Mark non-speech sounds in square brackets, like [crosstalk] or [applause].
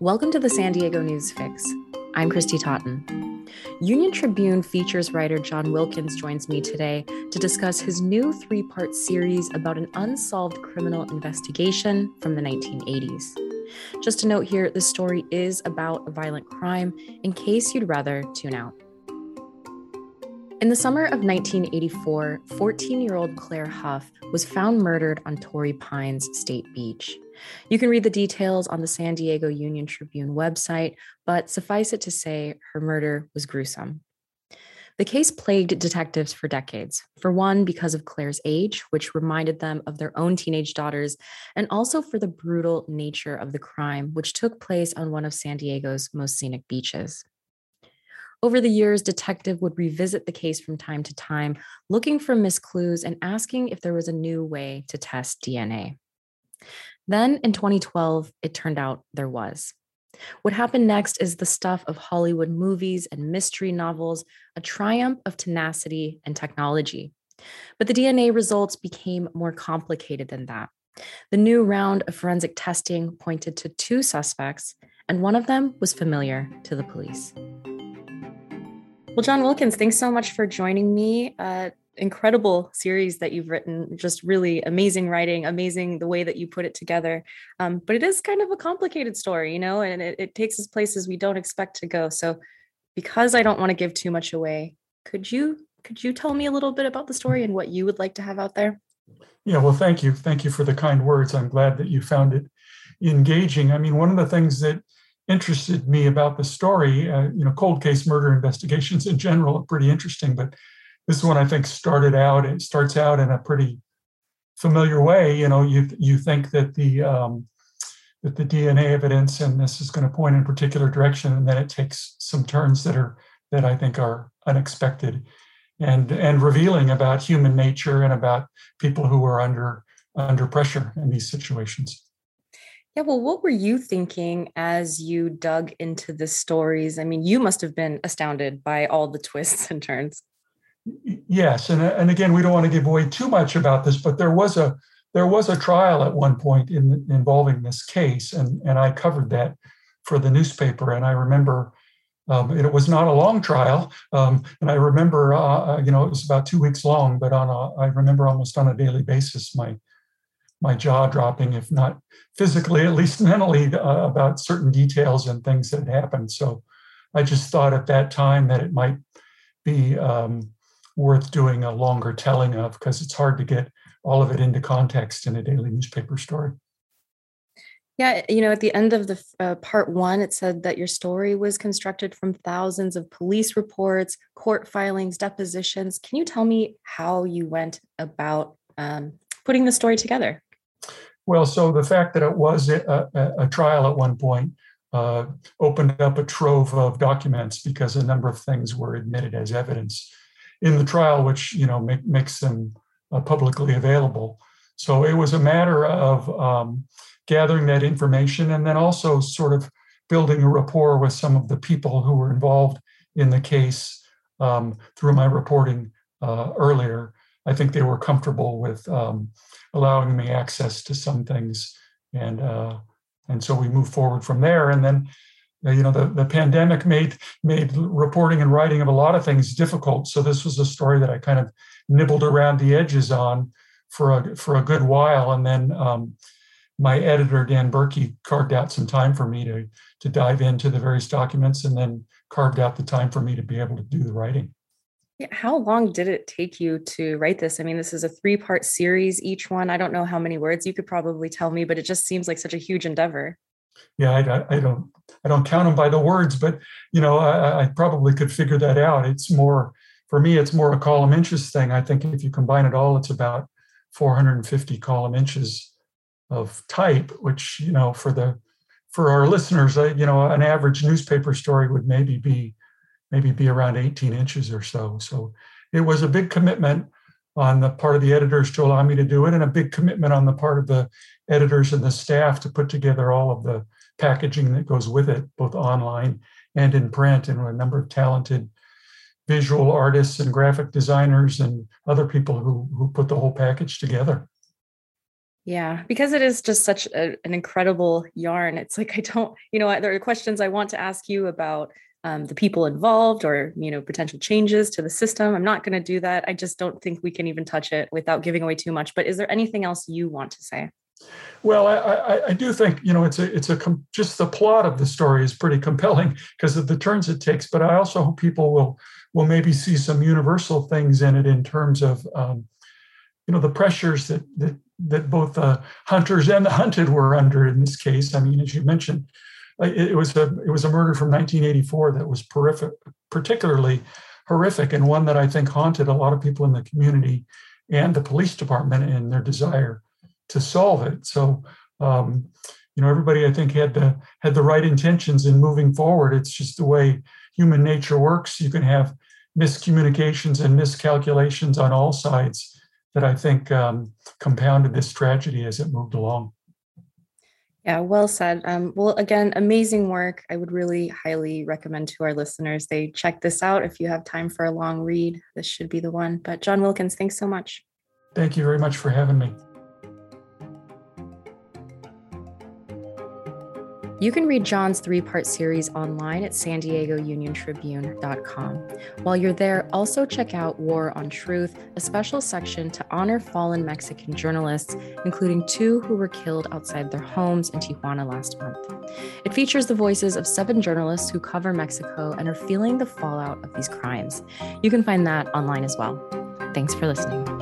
Welcome to the San Diego News Fix. I'm Christy Totten. Union Tribune features writer John Wilkins joins me today to discuss his new three part series about an unsolved criminal investigation from the 1980s. Just a note here the story is about a violent crime, in case you'd rather tune out. In the summer of 1984, 14 year old Claire Hough was found murdered on Torrey Pines State Beach. You can read the details on the San Diego Union Tribune website, but suffice it to say, her murder was gruesome. The case plagued detectives for decades. For one, because of Claire's age, which reminded them of their own teenage daughters, and also for the brutal nature of the crime, which took place on one of San Diego's most scenic beaches. Over the years, detective would revisit the case from time to time, looking for misclues and asking if there was a new way to test DNA. Then in 2012, it turned out there was. What happened next is the stuff of Hollywood movies and mystery novels, a triumph of tenacity and technology. But the DNA results became more complicated than that. The new round of forensic testing pointed to two suspects, and one of them was familiar to the police. Well, John Wilkins, thanks so much for joining me. Uh, incredible series that you've written just really amazing writing amazing the way that you put it together. Um, but it is kind of a complicated story you know and it, it takes us places we don't expect to go. So because i don't want to give too much away could you could you tell me a little bit about the story and what you would like to have out there? Yeah well thank you. Thank you for the kind words. I'm glad that you found it engaging. I mean one of the things that interested me about the story uh, you know cold case murder investigations in general are pretty interesting but this one I think started out. It starts out in a pretty familiar way. You know, you you think that the um, that the DNA evidence and this is going to point in a particular direction, and then it takes some turns that are that I think are unexpected and and revealing about human nature and about people who are under under pressure in these situations. Yeah, well, what were you thinking as you dug into the stories? I mean, you must have been astounded by all the [laughs] twists and turns. Yes, and and again, we don't want to give away too much about this, but there was a there was a trial at one point in involving this case, and and I covered that for the newspaper, and I remember. Um, it was not a long trial, um, and I remember, uh, uh, you know, it was about two weeks long. But on a, I remember almost on a daily basis, my my jaw dropping, if not physically, at least mentally, uh, about certain details and things that happened. So I just thought at that time that it might be um, worth doing a longer telling of because it's hard to get all of it into context in a daily newspaper story. Yeah, you know, at the end of the uh, part one, it said that your story was constructed from thousands of police reports, court filings, depositions. Can you tell me how you went about um, putting the story together? Well, so the fact that it was a, a, a trial at one point uh, opened up a trove of documents because a number of things were admitted as evidence in the trial, which you know make, makes them uh, publicly available. So it was a matter of um, gathering that information and then also sort of building a rapport with some of the people who were involved in the case um, through my reporting uh, earlier. I think they were comfortable with um, allowing me access to some things, and uh, and so we moved forward from there. And then uh, you know the, the pandemic made made reporting and writing of a lot of things difficult. So this was a story that i kind of nibbled around the edges on for a for a good while. And then um, my editor dan berkey carved out some time for me to to dive into the various documents and then carved out the time for me to be able to do the writing how long did it take you to write this? I mean, this is a three part series, each one. I don't know how many words you could probably tell me, but it just seems like such a huge endeavor yeah, I, I, don't I don't count them by the words, but you know, I, I, probably could figure that out. It's more for me, it's more a column inches thing. I think if you combine it all, it's about 450 column inches of type, which you know, for the for our listeners, uh, you know, an average newspaper story would maybe be maybe be around 18 inches or so. So it was a big commitment on the part of the editors to allow me to do it, and a big commitment on the part of the editors and the staff to put together all of the packaging that goes with it, both online and in print, and a number of talented visual artists and graphic designers and other people who who put the whole package together. Yeah, because it is just such a, an incredible yarn. It's like I don't, you know, there are questions I want to ask you about um, the people involved or you know potential changes to the system. I'm not going to do that. I just don't think we can even touch it without giving away too much. But is there anything else you want to say? Well, I, I, I do think you know it's a it's a com- just the plot of the story is pretty compelling [laughs] because of the turns it takes. But I also hope people will will maybe see some universal things in it in terms of um, you know the pressures that that that both the hunters and the hunted were under in this case. I mean, as you mentioned, it, was a it was a murder from 1984 that was horrific, particularly horrific, and one that I think haunted a lot of people in the community and the police department in their desire to solve it. So. Um, you know, everybody I think had the had the right intentions in moving forward. It's just the way human nature works. You can have miscommunications and miscalculations on all sides that I think um, compounded this tragedy as it moved along. Yeah, well said. Um, well, again, amazing work. I would really highly recommend to our listeners they check this out if you have time for a long read. This should be the one. But John Wilkins, thanks so much. Thank you very much for having me. You can read John's three part series online at san diego union tribune.com. While you're there, also check out War on Truth, a special section to honor fallen Mexican journalists, including two who were killed outside their homes in Tijuana last month. It features the voices of seven journalists who cover Mexico and are feeling the fallout of these crimes. You can find that online as well. Thanks for listening.